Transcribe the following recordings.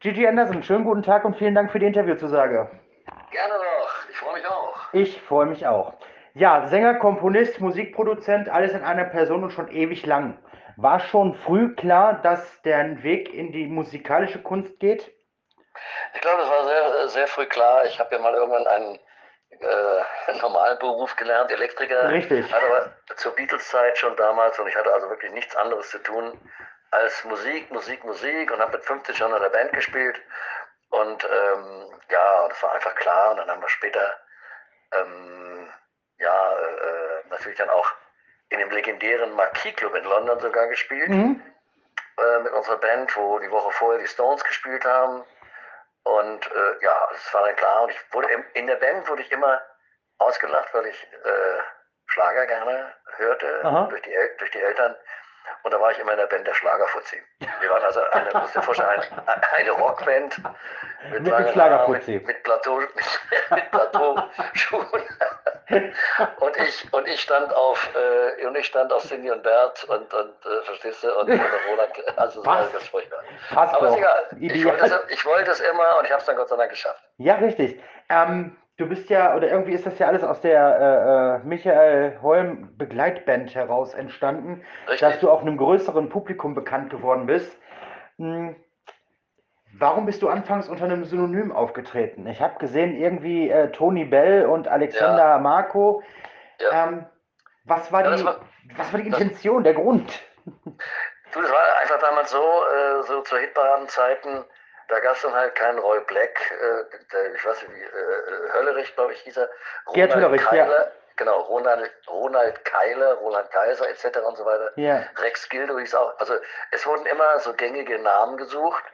Gigi Anderson, schönen guten Tag und vielen Dank für die Interviewzusage. Gerne doch, ich freue mich auch. Ich freue mich auch. Ja, Sänger, Komponist, Musikproduzent, alles in einer Person und schon ewig lang. War schon früh klar, dass der Weg in die musikalische Kunst geht? Ich glaube, das war sehr, sehr früh klar. Ich habe ja mal irgendwann einen äh, normalen Beruf gelernt, Elektriker. Richtig. Hatte aber zur Beatles-Zeit schon damals und ich hatte also wirklich nichts anderes zu tun als Musik, Musik, Musik und habe mit 50 schon in der Band gespielt. Und ähm, ja, das war einfach klar. Und dann haben wir später ähm, ja, äh, natürlich dann auch in dem legendären Marquis Club in London sogar gespielt. Mhm. Äh, mit unserer Band, wo die Woche vorher die Stones gespielt haben. Und äh, ja, es war dann klar. Und ich wurde im, in der Band wurde ich immer ausgelacht, weil ich äh, Schlager gerne hörte durch die, durch die Eltern. Und da war ich immer in der Band der Schlagerfuzzi. Wir waren also eine, eine, eine Rockband mit, mit Schlagerfuzzi. Mit, mit Plateau, mit, mit Plateauschuhen. und ich und ich stand auf äh, und ich stand auf Cindy und Bert und, und äh, verstehst du und, und Roland, also das war ganz furchtbar. Passt Aber doch. ist egal. Ich wollte, es, ich wollte es immer und ich habe es dann Gott sei Dank geschafft. Ja, richtig. Ähm, du bist ja, oder irgendwie ist das ja alles aus der äh, äh, Michael Holm Begleitband heraus entstanden, Richtig. dass du auch einem größeren Publikum bekannt geworden bist. Hm. Warum bist du anfangs unter einem Synonym aufgetreten? Ich habe gesehen, irgendwie äh, Tony Bell und Alexander Marco. Ja. Ähm, was, war Ja, das die, war- was war die das- Intention, der Grund? Du, das war einfach damals so, äh, so zu Hitparadenzeiten, da gab es dann halt keinen Roy Black, äh, der, ich weiß nicht wie, äh, Höllerich, glaube ich, hieß er. Gerd Höllerich, ja. Keiler, Genau, Ronald, Ronald Keiler, Roland Kaiser etc. und so weiter. Ja. Rex Gildo hieß auch. Also es wurden immer so gängige Namen gesucht.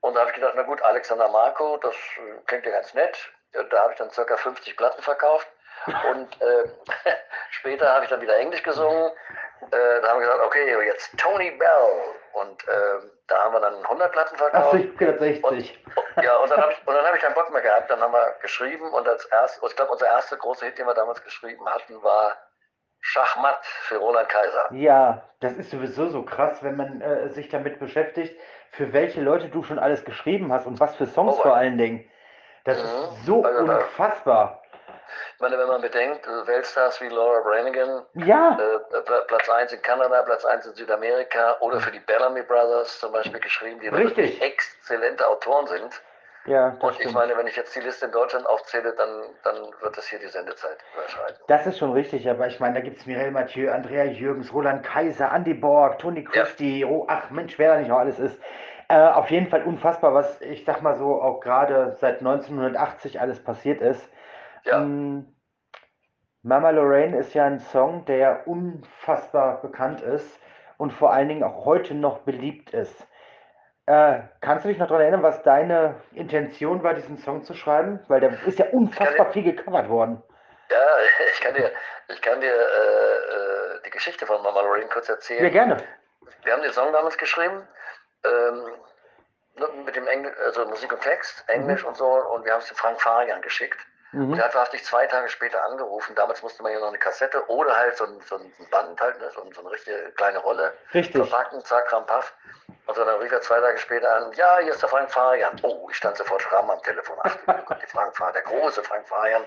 Und da habe ich gedacht, na gut, Alexander Marco, das äh, klingt ja ganz nett. Ja, Da habe ich dann circa 50 Platten verkauft. Und äh, später habe ich dann wieder Englisch gesungen. Äh, da haben wir gesagt, okay, jetzt Tony Bell. Und äh, da haben wir dann 100 Platten verkauft. 60. Ja, und dann habe ich, und dann hab ich keinen Bock mehr gehabt. Dann haben wir geschrieben und als erst, ich glaube, unser erster großer Hit, den wir damals geschrieben hatten, war Schachmatt für Roland Kaiser. Ja, das ist sowieso so krass, wenn man äh, sich damit beschäftigt, für welche Leute du schon alles geschrieben hast und was für Songs Oh, vor allen Dingen. Das Mhm. ist so Also unfassbar. Ich meine, wenn man bedenkt, äh, Weltstars wie Laura Branigan, Ja, äh, Pla- Platz 1 in Kanada, Platz 1 in Südamerika oder für die Bellamy Brothers zum Beispiel geschrieben, die Richtig. wirklich exzellente Autoren sind. ja, Und ich stimmt. meine, wenn ich jetzt die Liste in Deutschland aufzähle, dann, dann wird das hier die Sendezeit überschreiten. Das ist schon richtig, aber ich meine, da gibt es Mireille Mathieu, Andrea Jürgens, Roland Kaiser, Andy Borg, Toni Ja. Christie, oh, ach Mensch, wer da nicht noch alles ist. Äh, auf jeden Fall unfassbar, was ich sag mal so auch gerade seit 1980 alles passiert ist. Ja. Mm, Mama Lorraine ist ja ein Song, der unfassbar bekannt ist und vor allen Dingen auch heute noch beliebt ist. Äh, kannst du dich noch daran erinnern, was deine Intention war, diesen Song zu schreiben? Weil der ist ja unfassbar viel gecovert worden. Ja, ich kann dir, ich kann dir äh, äh, die Geschichte von Mama Lorraine kurz erzählen. Ja, gerne. Wir haben den Song damals geschrieben, ähm, mit dem Engl also Musik und Text, Englisch und so, und wir haben es dem Frank Farian geschickt. Und Mhm. der hat wahrscheinlich zwei Tage später angerufen. Damals musste man ja noch eine Kassette oder halt so ein, so ein Band halt, ne, so, so eine richtige kleine Rolle. Richtig. Verpacken, zack, rampaff. Und dann rief er zwei Tage später an, ja, hier ist der Frank Farian. Oh, ich stand sofort stramm am Telefon. Ach, der Frank Farian, der große Frank Farian.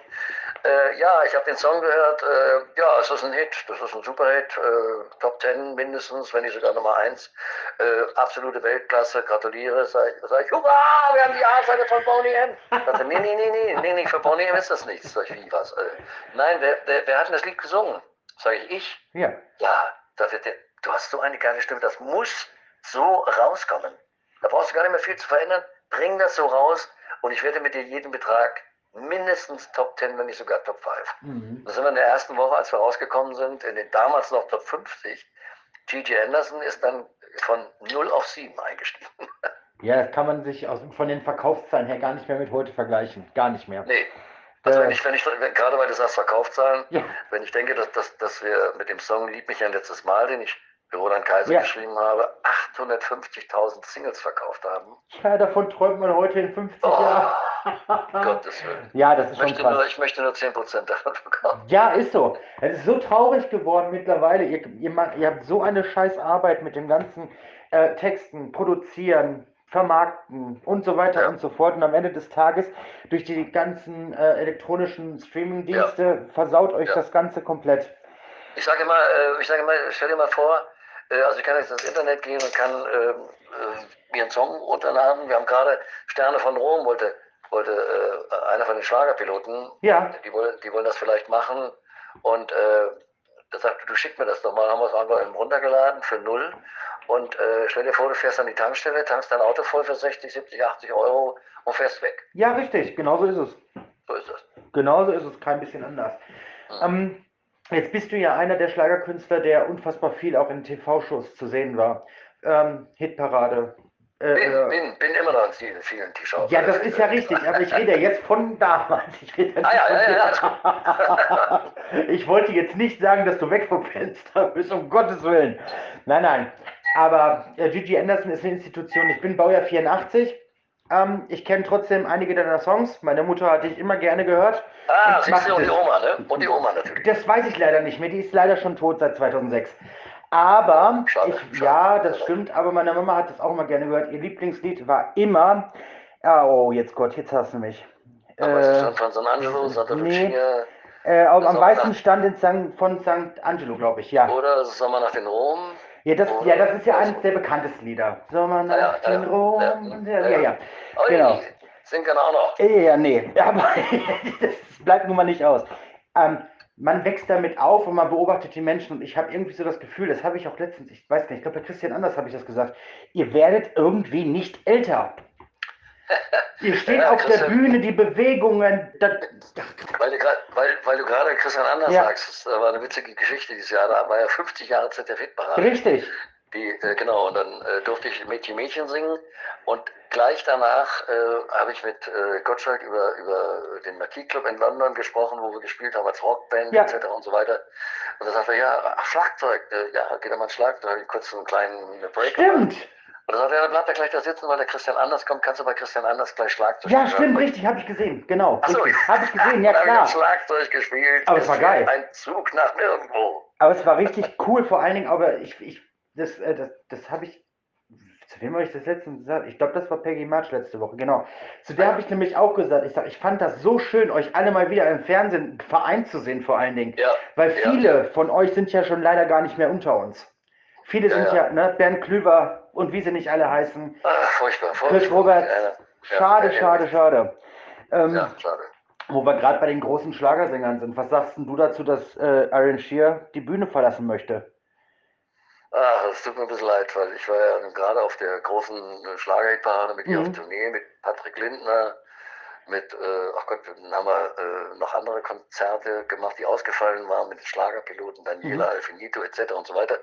Äh, ja, ich habe den Song gehört. Äh, ja, es ist ein Hit. Das ist ein Superhit. Äh, Top Ten mindestens, wenn nicht sogar Nummer eins. Äh, absolute Weltklasse. Gratuliere. Sag, ich- sag ich, hurra, wir haben die A-Seite von Boney M. Sagte, nee, nee, nee, nee, nee, nee, für Boney M ist das nichts. Sag ich, wie, was? Äh, nein, wer, wer, wer hat denn das Lied gesungen? Sag ich, ich. Ja. Ja, das wird der, du hast so eine geile Stimme, das muss so rauskommen. Da brauchst du gar nicht mehr viel zu verändern. Bring das so raus und ich werde mit dir jeden Betrag mindestens Top 10, wenn nicht sogar Top 5. Mhm. Da sind wir in der ersten Woche, als wir rausgekommen sind, in den damals noch Top 50. Gigi Anderson ist dann von 0 auf 7 eingestiegen. Ja, das kann man sich aus, von den Verkaufszahlen her gar nicht mehr mit heute vergleichen. Gar nicht mehr. Nee. Also wenn ich, wenn ich, wenn, gerade weil du sagst Verkaufszahlen, Ja. wenn ich denke, dass, dass, dass wir mit dem Song Lieb mich ein letztes Mal, den ich für Roland Kaiser Ja. geschrieben habe, 850.000 Singles verkauft haben. Ja, davon träumt man heute in 50 Oh, Jahren. Gottes Willen. Ja, das ist Ich schon möchte, nur, krass. ich möchte nur 10% davon bekommen. Ja, ist so. Es ist so traurig geworden mittlerweile. Ihr, ihr, macht, ihr habt so eine scheiß Arbeit mit dem ganzen äh, Texten, Produzieren, vermarkten und so weiter Ja. und so fort. Und am Ende des Tages, durch die ganzen äh, elektronischen Streaming-Dienste, versaut euch Ja. das Ganze komplett. Ich sage immer, äh, ich sage immer, stell dir mal vor, äh, also ich kann jetzt ins Internet gehen und kann äh, mir einen Song runterladen. Wir haben gerade Sterne von Rom, wollte, wollte einer von den Schlagerpiloten, Ja, die wollen, die wollen das vielleicht machen. Und äh, da sagte, du schick mir das doch mal, haben wir es einfach eben runtergeladen für null. Und äh, stell dir vor, du fährst an die Tankstelle, tankst dein Auto voll für 60, 70, 80 Euro und fährst weg. ja, richtig, genauso ist es. So ist das. Genauso ist es, kein bisschen anders. Ähm, jetzt bist du ja einer der Schlagerkünstler, der unfassbar viel auch in TV-Shows zu sehen war. Ähm, Hitparade. Äh, Bin, äh, bin, bin immer noch in vielen, vielen T-Shirts. ja, das ist ja richtig, aber ich rede ja jetzt von damals. Ich, rede Ah, ja, ja, ja, ich wollte jetzt nicht sagen, dass du weg vom Fenster bist, um Gottes Willen. Nein, nein. Aber äh, Gigi Anderson ist eine Institution. Ich bin Baujahr 84. Ähm, ich kenne trotzdem einige deiner Songs. Meine Mutter hat dich immer gerne gehört. Ah, Ich siehst du, und die. Oma, ne? Und die Oma natürlich. Das weiß ich leider nicht mehr. Die ist leider schon tot seit 2006. Aber, Schade, ich, schade. ja, das stimmt, aber meine Mama hat das auch immer gerne gehört. Ihr Lieblingslied war immer, ah, oh, jetzt Gott, jetzt hast du mich. Aber es ist Äh, dann von San Angelo, Santa nee. Lucia äh, am am weißen Stand in San, von St. Angelo, glaube ich, ja. oder Sommer nach den Rom. Ja das, ja, das ist ja eines der bekanntesten Lieder. Sommernacht Ja, ja, ja, Rom. ja, ja, Genau. Auch noch. Ja, ja, nee, aber das bleibt nun mal nicht aus. Ähm, man wächst damit auf und man beobachtet die Menschen und ich habe irgendwie so das Gefühl, das habe ich auch letztens, ich weiß nicht, ich glaube bei Christian Anders habe ich das gesagt, ihr werdet irgendwie nicht älter. Ihr steht Ja, auf der Christian- Bühne, die Bewegungen, das, Weil du, weil, weil du gerade Christian Anders Ja. sagst, das war eine witzige Geschichte dieses Jahr, da war ja 50 Jahre ZDF-Parade. richtig. Die, äh, genau, und dann äh, durfte ich Mädchen Mädchen singen und gleich danach äh, habe ich mit äh, Gottschalk über, über den Marquis Club in London gesprochen, wo wir gespielt haben als Rockband Ja. etc. und so weiter. Und da sagte er, ja, ach, Schlagzeug, äh, ja, geht er mal Schlagzeug, da habe ich kurz so einen kleinen Break gemacht. Und dann sagt er, bleibt er gleich da sitzen, weil der Christian Anders kommt, kannst du bei Christian Anders gleich Schlagzeug Ja, spielen. stimmt, richtig, habe ich gesehen, genau. Ach so. Richtig, habe ich gesehen, ja habe ich klar. Schlagzeug gespielt. Aber es war geil. Ein Zug nach nirgendwo. Aber es war richtig cool, vor allen Dingen, aber ich, ich das, äh, das, das habe ich, zu wem habe ich das letztens gesagt? Ich glaube, das war Peggy March letzte Woche, genau. Zu der habe ich nämlich auch gesagt, ich sag, ich fand das so schön, euch alle mal wieder im Fernsehen vereint zu sehen, vor allen Dingen. Ja, Weil Ja. viele von euch sind ja schon leider gar nicht mehr unter uns. Viele Ja, sind ja. ja, ne, Bernd Klüver und wie sie nicht alle heißen. ah, furchtbar, furchtbar. Chris Roberts, Ja, schade, schade, schade. Ähm, Ja, schade. Wo wir gerade bei den großen Schlagersängern sind, was sagst denn du dazu, dass äh, Iron Shear die Bühne verlassen möchte? Ah, es tut mir ein bisschen leid, weil ich war ja gerade auf der großen äh, Schlagerhitparade mit ihr Mhm. auf Tournee, mit Patrick Lindner, mit, äh, ach Gott, dann haben wir äh, noch andere Konzerte gemacht, die ausgefallen waren, mit den Schlagerpiloten, Daniela Mhm. Alfinito etc. und so weiter.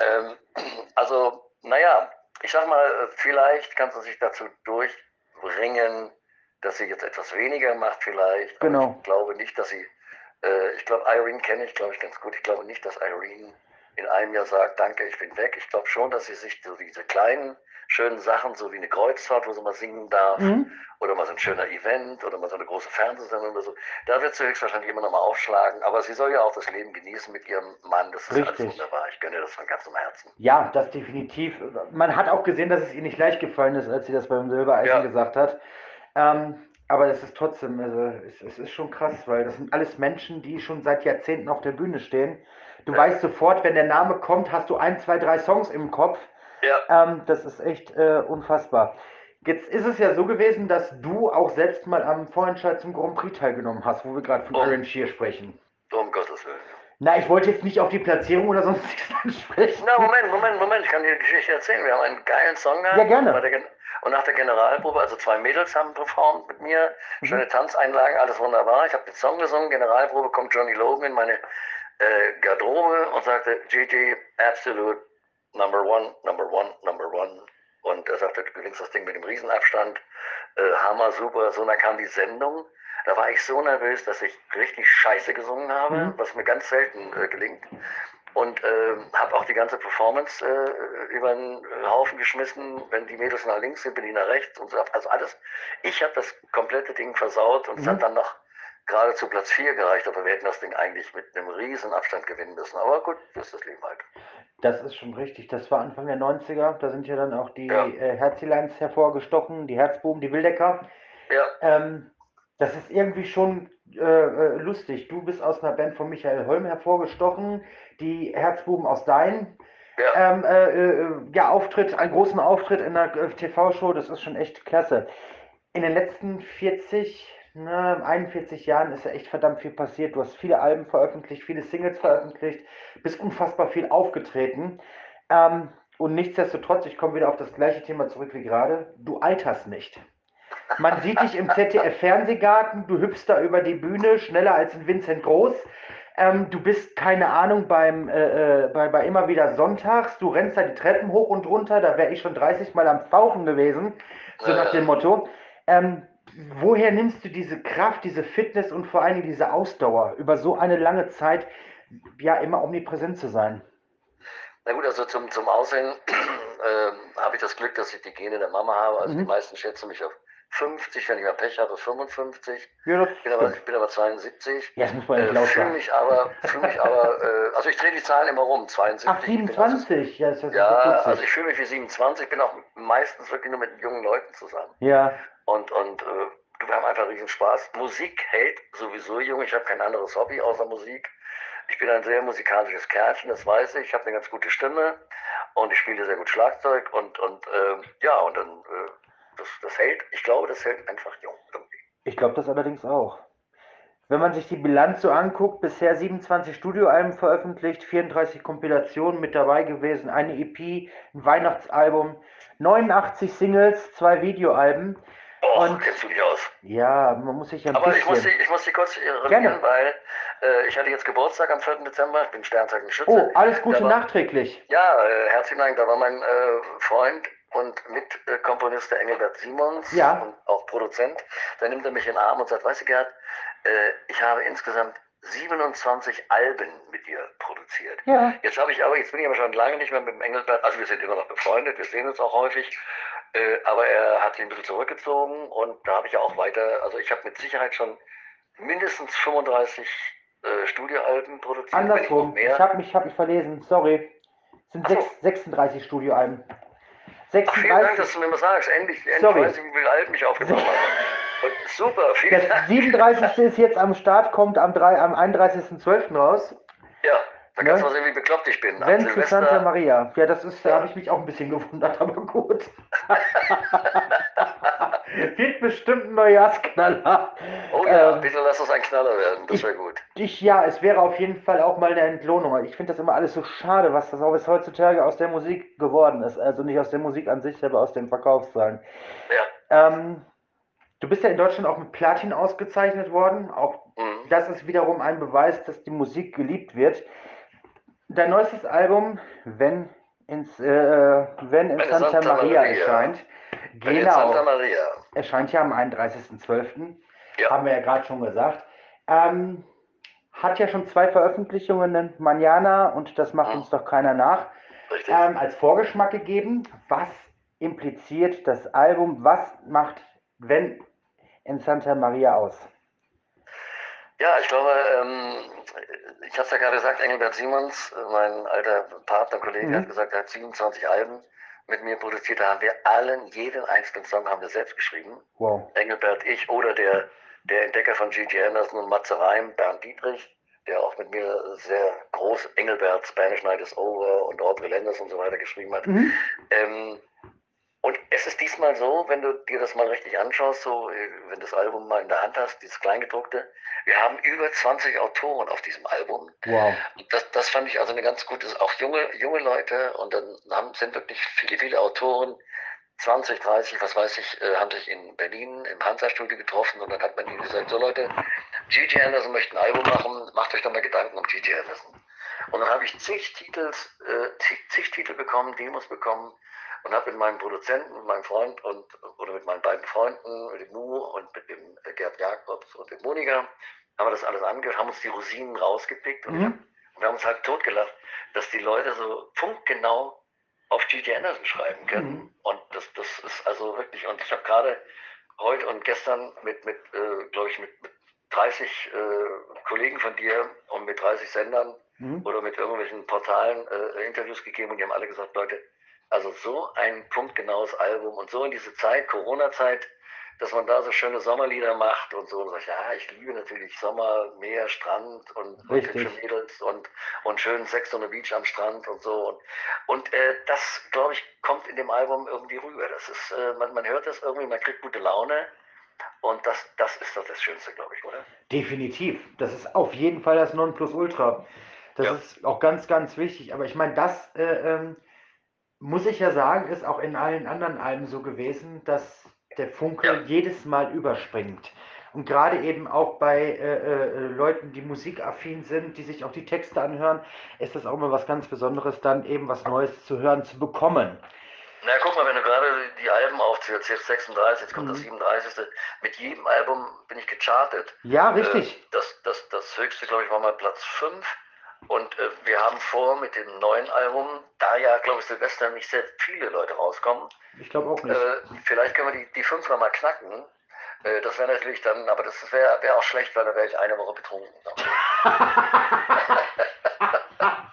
Ähm, also, naja, ich sag mal, äh, vielleicht kannst du sich dazu durchbringen, dass sie jetzt etwas weniger macht vielleicht. Aber Genau. Ich glaube nicht, dass sie, äh, ich glaube, Irene kenne ich, glaube ich, ganz gut. Ich glaube nicht, dass Irene in einem Jahr sagt, danke, ich bin weg. Ich glaube schon, dass sie sich so diese kleinen, schönen Sachen, so wie eine Kreuzfahrt, wo sie mal singen darf, Mhm. oder mal so ein schöner Event, oder mal so eine große Fernsehsendung oder so, da wird sie höchstwahrscheinlich immer noch mal aufschlagen. Aber sie soll ja auch das Leben genießen mit ihrem Mann. Das ist alles Richtig. wunderbar. Ich gönne das von ganzem Herzen. Ja, das definitiv. Man hat auch gesehen, dass es ihr nicht leicht gefallen ist, als sie das beim Silbereisen Ja. gesagt hat. Ähm, aber das ist trotzdem, also es, es ist schon krass, weil das sind alles Menschen, die schon seit Jahrzehnten auf der Bühne stehen. Du Ja. weißt sofort, wenn der Name kommt, hast du ein, zwei, drei Songs im Kopf. Ja, Ähm, das ist echt äh, unfassbar. Jetzt ist es ja so gewesen, dass du auch selbst mal am Vorentscheid zum Grand Prix teilgenommen hast, wo wir gerade von Oh. Iron Shear sprechen. um Gottes Willen. Na, ich wollte jetzt nicht auf die Platzierung oder sonstiges ansprechen. Na, Moment, Moment, Moment, ich kann dir die Geschichte erzählen. Wir haben einen geilen Song gehabt. Ja, gerne. Der Und nach der Generalprobe, also zwei Mädels haben performt mit mir, Mhm. schöne Tanzeinlagen, alles wunderbar. Ich habe den Song gesungen, Generalprobe, kommt Johnny Logan in meine äh, Garderobe und sagte, Gigi, absolute number one, number one, number one. Und er sagte, du gewinnst das Ding mit dem Riesenabstand. Äh, Hammer, super. So, dann kam die Sendung. Da war ich so nervös, dass ich richtig scheiße gesungen habe, Mhm. was mir ganz selten äh, gelingt. Und ähm, habe auch die ganze Performance äh, über den Haufen geschmissen. Wenn die Mädels nach links sind, bin ich nach rechts und so. Also alles. Ich habe das komplette Ding versaut und es Mhm. hat dann noch gerade zu Platz 4 gereicht, aber wir hätten das Ding eigentlich mit einem riesen Abstand gewinnen müssen. Aber gut, das ist das Leben halt. Das ist schon richtig. Das war Anfang der 90er. Da sind ja dann auch die Ja. äh, Herzilines hervorgestochen, die Herzbuben, die Wildecker. Ja, Ähm, das ist irgendwie schon äh, äh, lustig. Du bist aus einer Band von Michael Holm hervorgestochen, die Herzbuben aus Dein. ja. Ähm, äh, äh, ja, Auftritt, einen großen Auftritt in einer äh, TV-Show, das ist schon echt klasse. In den letzten 40, ne, 41 Jahren ist ja echt verdammt viel passiert. Du hast viele Alben veröffentlicht, viele Singles veröffentlicht, bist unfassbar viel aufgetreten. Ähm, und nichtsdestotrotz, ich komme wieder auf das gleiche Thema zurück wie gerade, du alterst nicht. Man sieht dich im ZDF-Fernsehgarten, du hüpfst da über die Bühne schneller als ein Vincent Groß. Ähm, du bist, keine Ahnung, beim, äh, äh, bei, bei immer wieder Sonntags, du rennst da die Treppen hoch und runter, da wäre ich schon 30 Mal am Fauchen gewesen, so nach dem Motto. Ähm, woher nimmst du diese Kraft, diese Fitness und vor allen Dingen diese Ausdauer, über so eine lange Zeit ja immer omnipräsent zu sein? Na gut, also zum, zum Aussehen ähm, habe ich das Glück, dass ich die Gene der Mama habe. Also Mhm. die meisten schätzen mich auf 50, wenn ich mal Pech habe, 55. Ja, Ich bin aber, ich bin aber 72. Ja, das muss man Äh, nicht laut fühle mich aber, mich aber, äh, also ich drehe die Zahlen immer rum, 72. Ach, Ich bin also- 27, ja, das ist Ja, also ich fühle mich wie 27, bin auch meistens wirklich nur mit jungen Leuten zusammen. Ja, Und, und äh, wir haben einfach riesen Spaß. Musik hält sowieso jung. Ich habe kein anderes Hobby außer Musik. Ich bin ein sehr musikalisches Kerlchen, das weiß ich. Ich habe eine ganz gute Stimme und ich spiele sehr gut Schlagzeug. Und, und ähm, ja, und dann, äh, das, das hält, ich glaube, das hält einfach jung. ich glaube das allerdings auch. Wenn man sich die Bilanz so anguckt, bisher 27 Studioalben veröffentlicht, 34 Kompilationen mit dabei gewesen, eine EP, ein Weihnachtsalbum, 89 Singles, zwei Videoalben. Oh, Und- kennst du dich aus. Ja, man muss sich ja ein Aber ich muss, bisschen. ich muss dich kurz revidieren, weil äh, ich hatte jetzt Geburtstag am 4. Dezember. Ich bin Sternzeichen Schütze. Oh, alles Gute war- nachträglich. Ja, äh, herzlichen Dank. Da war mein äh, Freund und Mitkomponist der Engelbert Simons Ja. und auch Produzent. Da nimmt er mich in den Arm und sagt, weißt du Gerd, äh, ich habe insgesamt 27 Alben mit dir produziert. Ja, Jetzt habe ich aber, jetzt bin ich aber schon lange nicht mehr mit dem Engelbert, also wir sind immer noch befreundet, wir sehen uns auch häufig, äh, aber er hat sich ein bisschen zurückgezogen und da habe ich ja auch weiter, also ich habe mit Sicherheit schon mindestens 35 äh, Studioalben produziert. andersrum. mehr. Ich habe mich, hab mich verlesen. Sorry. Es sind so. sechs, 36 Studioalben. Ach, vielen Dank, 36. dass du mir mal sagst. Endlich, endlich Sorry. weiß ich, wie viel Alben ich aufgenommen habe. Und super, vielen Das Dank. 37. ist jetzt am Start, kommt am, am 31.12. raus. Ja, da kannst du mal sehen, wie bekloppt ich bin. Wenn zu Santa Maria. Ja, das ist, da habe ich mich auch ein bisschen gewundert, aber gut. Wird bestimmt ein Neujahrsknaller. oh ja, Ähm, bitte lass uns ein Knaller werden, das wäre gut. Ich, ja, es wäre auf jeden Fall auch mal eine Entlohnung. Ich finde das immer alles so schade, was das auch bis heutzutage aus der Musik geworden ist. Also nicht aus der Musik an sich, aber aus den Verkaufszahlen. Ja. Ähm, du bist ja in Deutschland auch mit Platin ausgezeichnet worden. Auch Mhm. das ist wiederum ein Beweis, dass die Musik geliebt wird. Dein neuestes Album, wenn, ins, äh, wenn in Santa, Santa Maria, Maria. erscheint, Wenn genau, Maria. erscheint ja am 31.12. Ja. Haben wir ja gerade schon gesagt. Ähm, hat ja schon zwei Veröffentlichungen, Manana und das macht Mhm. uns doch keiner nach, ähm, als Vorgeschmack gegeben. Was impliziert das Album? Was macht wenn in Santa Maria aus? Ja, ich glaube, ähm, ich habe es ja gerade gesagt, Engelbert Simons, äh, mein alter Partner, Kollege, Mhm. hat gesagt, er hat 27 Alben mit mir produziert. Da haben wir allen, jeden einzelnen Song haben wir selbst geschrieben. Wow. Engelbert, ich oder der, der Entdecker von Gigi Anderson und Matze Reim, Bernd Dietrich, der auch mit mir sehr groß Engelbert, Spanish Night is Over und Audrey Lenders und so weiter geschrieben hat. Mhm. Ähm, und es ist diesmal so, wenn du dir das mal richtig anschaust, so, äh, wenn du das Album mal in der Hand hast, dieses Kleingedruckte, wir haben über 20 Autoren auf diesem Album. Wow. Das, das fand ich also eine ganz gute, auch junge, junge Leute und dann haben, sind wirklich viele, viele Autoren, 20, 30, was weiß ich, äh, haben sich in Berlin im Hansa-Studio getroffen und dann hat man ihnen gesagt, so Leute, Gigi Anderson möchte ein Album machen, macht euch doch mal Gedanken um Gigi Anderson. Und dann habe ich zig, Titels, äh, zig, zig Titel bekommen, Demos bekommen und habe mit meinem Produzenten, mit meinem Freund und oder mit meinen beiden Freunden, mit dem Mu und mit dem äh, Gerd Jakobs und dem Moniger, haben wir das alles angehört, haben uns die Rosinen rausgepickt und, ich hab, Mhm. und wir haben uns halt totgelacht, dass die Leute so punktgenau auf Gigi Anderson schreiben können. Mhm. Und das, das ist also wirklich, und ich habe gerade heute und gestern mit, mit äh, glaube ich, mit, mit 30 äh, Kollegen von dir und mit 30 Sendern mhm. oder mit irgendwelchen Portalen äh, Interviews gegeben und die haben alle gesagt, Leute, also so ein punktgenaues Album und so in diese Zeit, Corona-Zeit, dass man da so schöne Sommerlieder macht und so. Und sag ja, ich liebe natürlich Sommer, Meer, Strand und, und hübsche Mädels und, und schönen Sex on the Beach am Strand und so. Und, und äh, das, glaube ich, kommt in dem Album irgendwie rüber. Das ist, äh, man, man hört das irgendwie, man kriegt gute Laune. Und das, das ist doch das Schönste, glaube ich, oder? Definitiv. Das ist auf jeden Fall das Nonplusultra. Das ja. ist auch ganz, ganz wichtig. Aber ich meine, das äh, ähm, muss ich ja sagen, ist auch in allen anderen Alben so gewesen, dass der Funke ja. jedes Mal überspringt. Und gerade eben auch bei äh, äh, Leuten, die musikaffin sind, die sich auch die Texte anhören, ist das auch immer was ganz Besonderes, dann eben was Neues zu hören, zu bekommen. Na guck mal, wenn du gerade die Alben aufzählst, jetzt 36, jetzt kommt mhm. das 37. Mit jedem Album bin ich gechartet. Ja, richtig. Äh, das, das, das höchste, glaube ich, war mal Platz 5. Und äh, wir haben vor mit dem neuen Album, da ja, glaube ich, Silvester nicht sehr viele Leute rauskommen. Ich glaube auch nicht. Äh, vielleicht können wir die, die fünf nochmal knacken. Äh, das wäre natürlich dann, aber das wäre wär auch schlecht, weil da wäre ich eine Woche betrunken.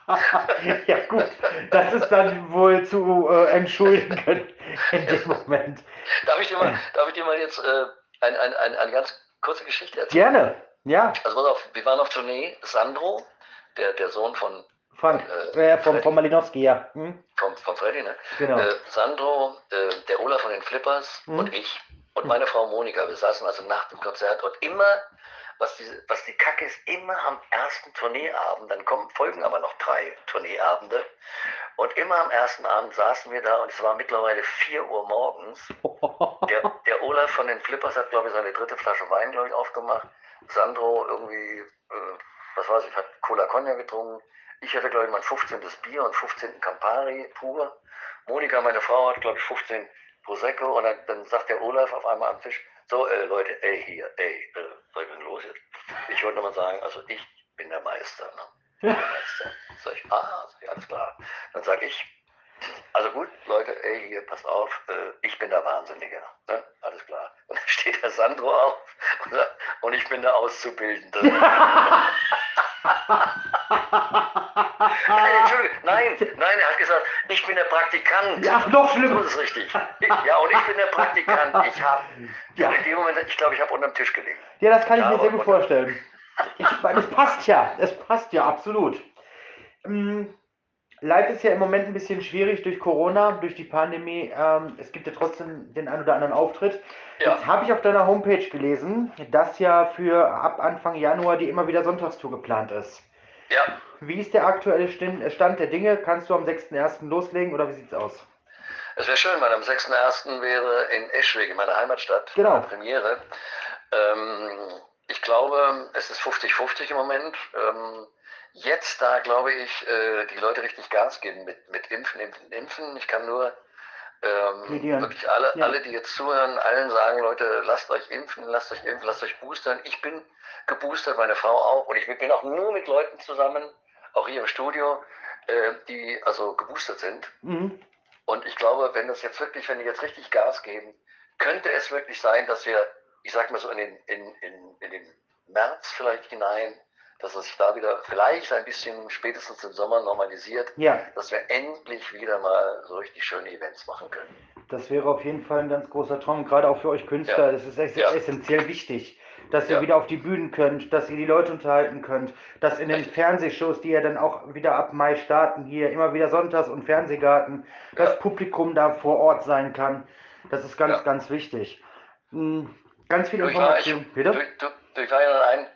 ja gut, das ist dann wohl zu äh, entschuldigen in dem Moment. Darf ich dir mal, darf ich dir mal jetzt äh, eine ein, ein, eine ganz kurze Geschichte erzählen? Gerne, ja. Also pass auf, wir waren auf Tournee, Sandro, der, der Sohn von von, äh, äh, von, von Malinowski, ja. Hm? Von, von Freddy, ne? Genau. Äh, Sandro, äh, der Olaf von den Flippers hm? und ich und hm. meine Frau Monika. Wir saßen also nach dem Konzert und immer, was die, was die Kacke ist, immer am ersten Tourneeabend, dann kommen, folgen aber noch drei Tourneeabende. Und immer am ersten Abend saßen wir da und es war mittlerweile 4 Uhr morgens. Der, der Olaf von den Flippers hat, glaube ich, seine dritte Flasche Wein, glaube ich, aufgemacht. Sandro irgendwie äh, was weiß ich, hat Cola Cognac getrunken. Ich hatte, glaube ich, mein 15. Bier und 15. Campari pur. Monika, meine Frau, hat, glaube ich, 15 Prosecco. Und dann, dann, sagt der Olaf auf einmal am Tisch, so, äh, Leute, ey, hier, ey, äh, was ist denn los jetzt? Ich wollte nochmal sagen, also ich bin der Meister. Ne? Der Meister. Sag ich, ah, sag ich, alles klar. Dann sage ich, also gut, Leute, ey, hier, passt auf, äh, ich bin der Wahnsinnige. Ne? Alles klar. Und dann steht der Sandro auf und, sagt, und ich bin der Auszubildende. nein, Entschuldigung, nein, nein, er hat gesagt, ich bin der Praktikant. Ja, doch schlimm. Das ist richtig. Ja, und ich bin der Praktikant. Ich habe, ja. in dem Moment, ich glaube, ich habe unterm Tisch gelegen. Ja, das kann ich ja, mir sehr gut vorstellen. Ich, weil es passt ja, es passt ja absolut. Ähm, Live ist ja im Moment ein bisschen schwierig durch Corona, durch die Pandemie. Ähm, es gibt ja trotzdem den ein oder anderen Auftritt. Ja. Jetzt habe ich auf deiner Homepage gelesen, dass ja für ab Anfang Januar die immer wieder Sonntagstour geplant ist. Ja. Wie ist der aktuelle Stand der Dinge? Kannst du am 6.1. loslegen oder wie sieht es aus? Es wäre schön, weil am 6.1. wäre in Eschwege, meiner Heimatstadt, genau. Premiere. Ähm, ich glaube, es ist 50-50 im Moment. Ähm, jetzt da, glaube ich, äh, die Leute richtig Gas geben mit, mit Impfen, Impfen, Impfen. Ich kann nur ähm, wirklich alle, ja. alle, die jetzt zuhören, allen sagen, Leute, lasst euch impfen, lasst euch impfen, lasst euch boostern. Ich bin geboostert, meine Frau auch. Und ich bin auch nur mit Leuten zusammen, auch hier im Studio, äh, die also geboostert sind. Mhm. Und ich glaube, wenn das jetzt wirklich, wenn die jetzt richtig Gas geben, könnte es wirklich sein, dass wir, ich sag mal so, in den, in, in, in den März vielleicht hinein dass es sich da wieder vielleicht ein bisschen spätestens im Sommer normalisiert, ja. dass wir endlich wieder mal so richtig schöne Events machen können. Das wäre auf jeden Fall ein ganz großer Traum, gerade auch für euch Künstler. Ja. Das ist ja. essentiell wichtig, dass ihr wieder auf die Bühnen könnt, dass ihr die Leute unterhalten könnt, dass in den Richtig. Fernsehshows, die ja dann auch wieder ab Mai starten, hier immer wieder Sonntags- und Fernsehgarten, das Publikum da vor Ort sein kann. Das ist ganz, ganz wichtig. Hm, ganz viele Informationen. Bitte? Du, du, ich war ja ein,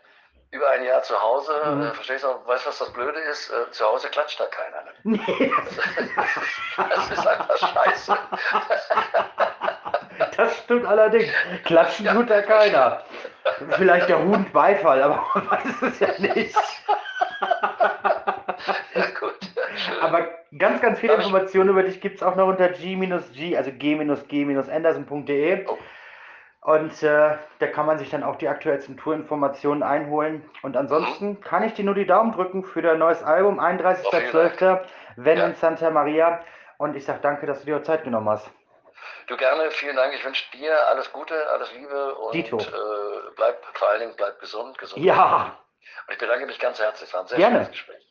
über ein Jahr zu Hause, mhm. äh, verstehst du, weißt du, was das Blöde ist? Äh, zu Hause klatscht da keiner. Ne? Nee. das ist einfach scheiße. Das stimmt allerdings. Klatschen ja. tut da keiner. Vielleicht der Hund Beifall, aber man weiß es ja nicht. Ja, gut. Aber ganz, ganz viele Informationen über dich gibt es auch noch unter g-g, also g-g-anderson.de. Oh. Und äh, da kann man sich dann auch die aktuellsten Tourinformationen einholen. Und ansonsten kann ich dir nur die Daumen drücken für dein neues Album, 31.12. Wenn ja. in Santa Maria. Und ich sage danke, dass du dir Zeit genommen hast. Du gerne, vielen Dank. Ich wünsche dir alles Gute, alles Liebe und äh, bleib vor allen Dingen bleib gesund, gesund. Ja. Und ich bedanke mich ganz herzlich. War ein sehr gerne. schönes Gespräch.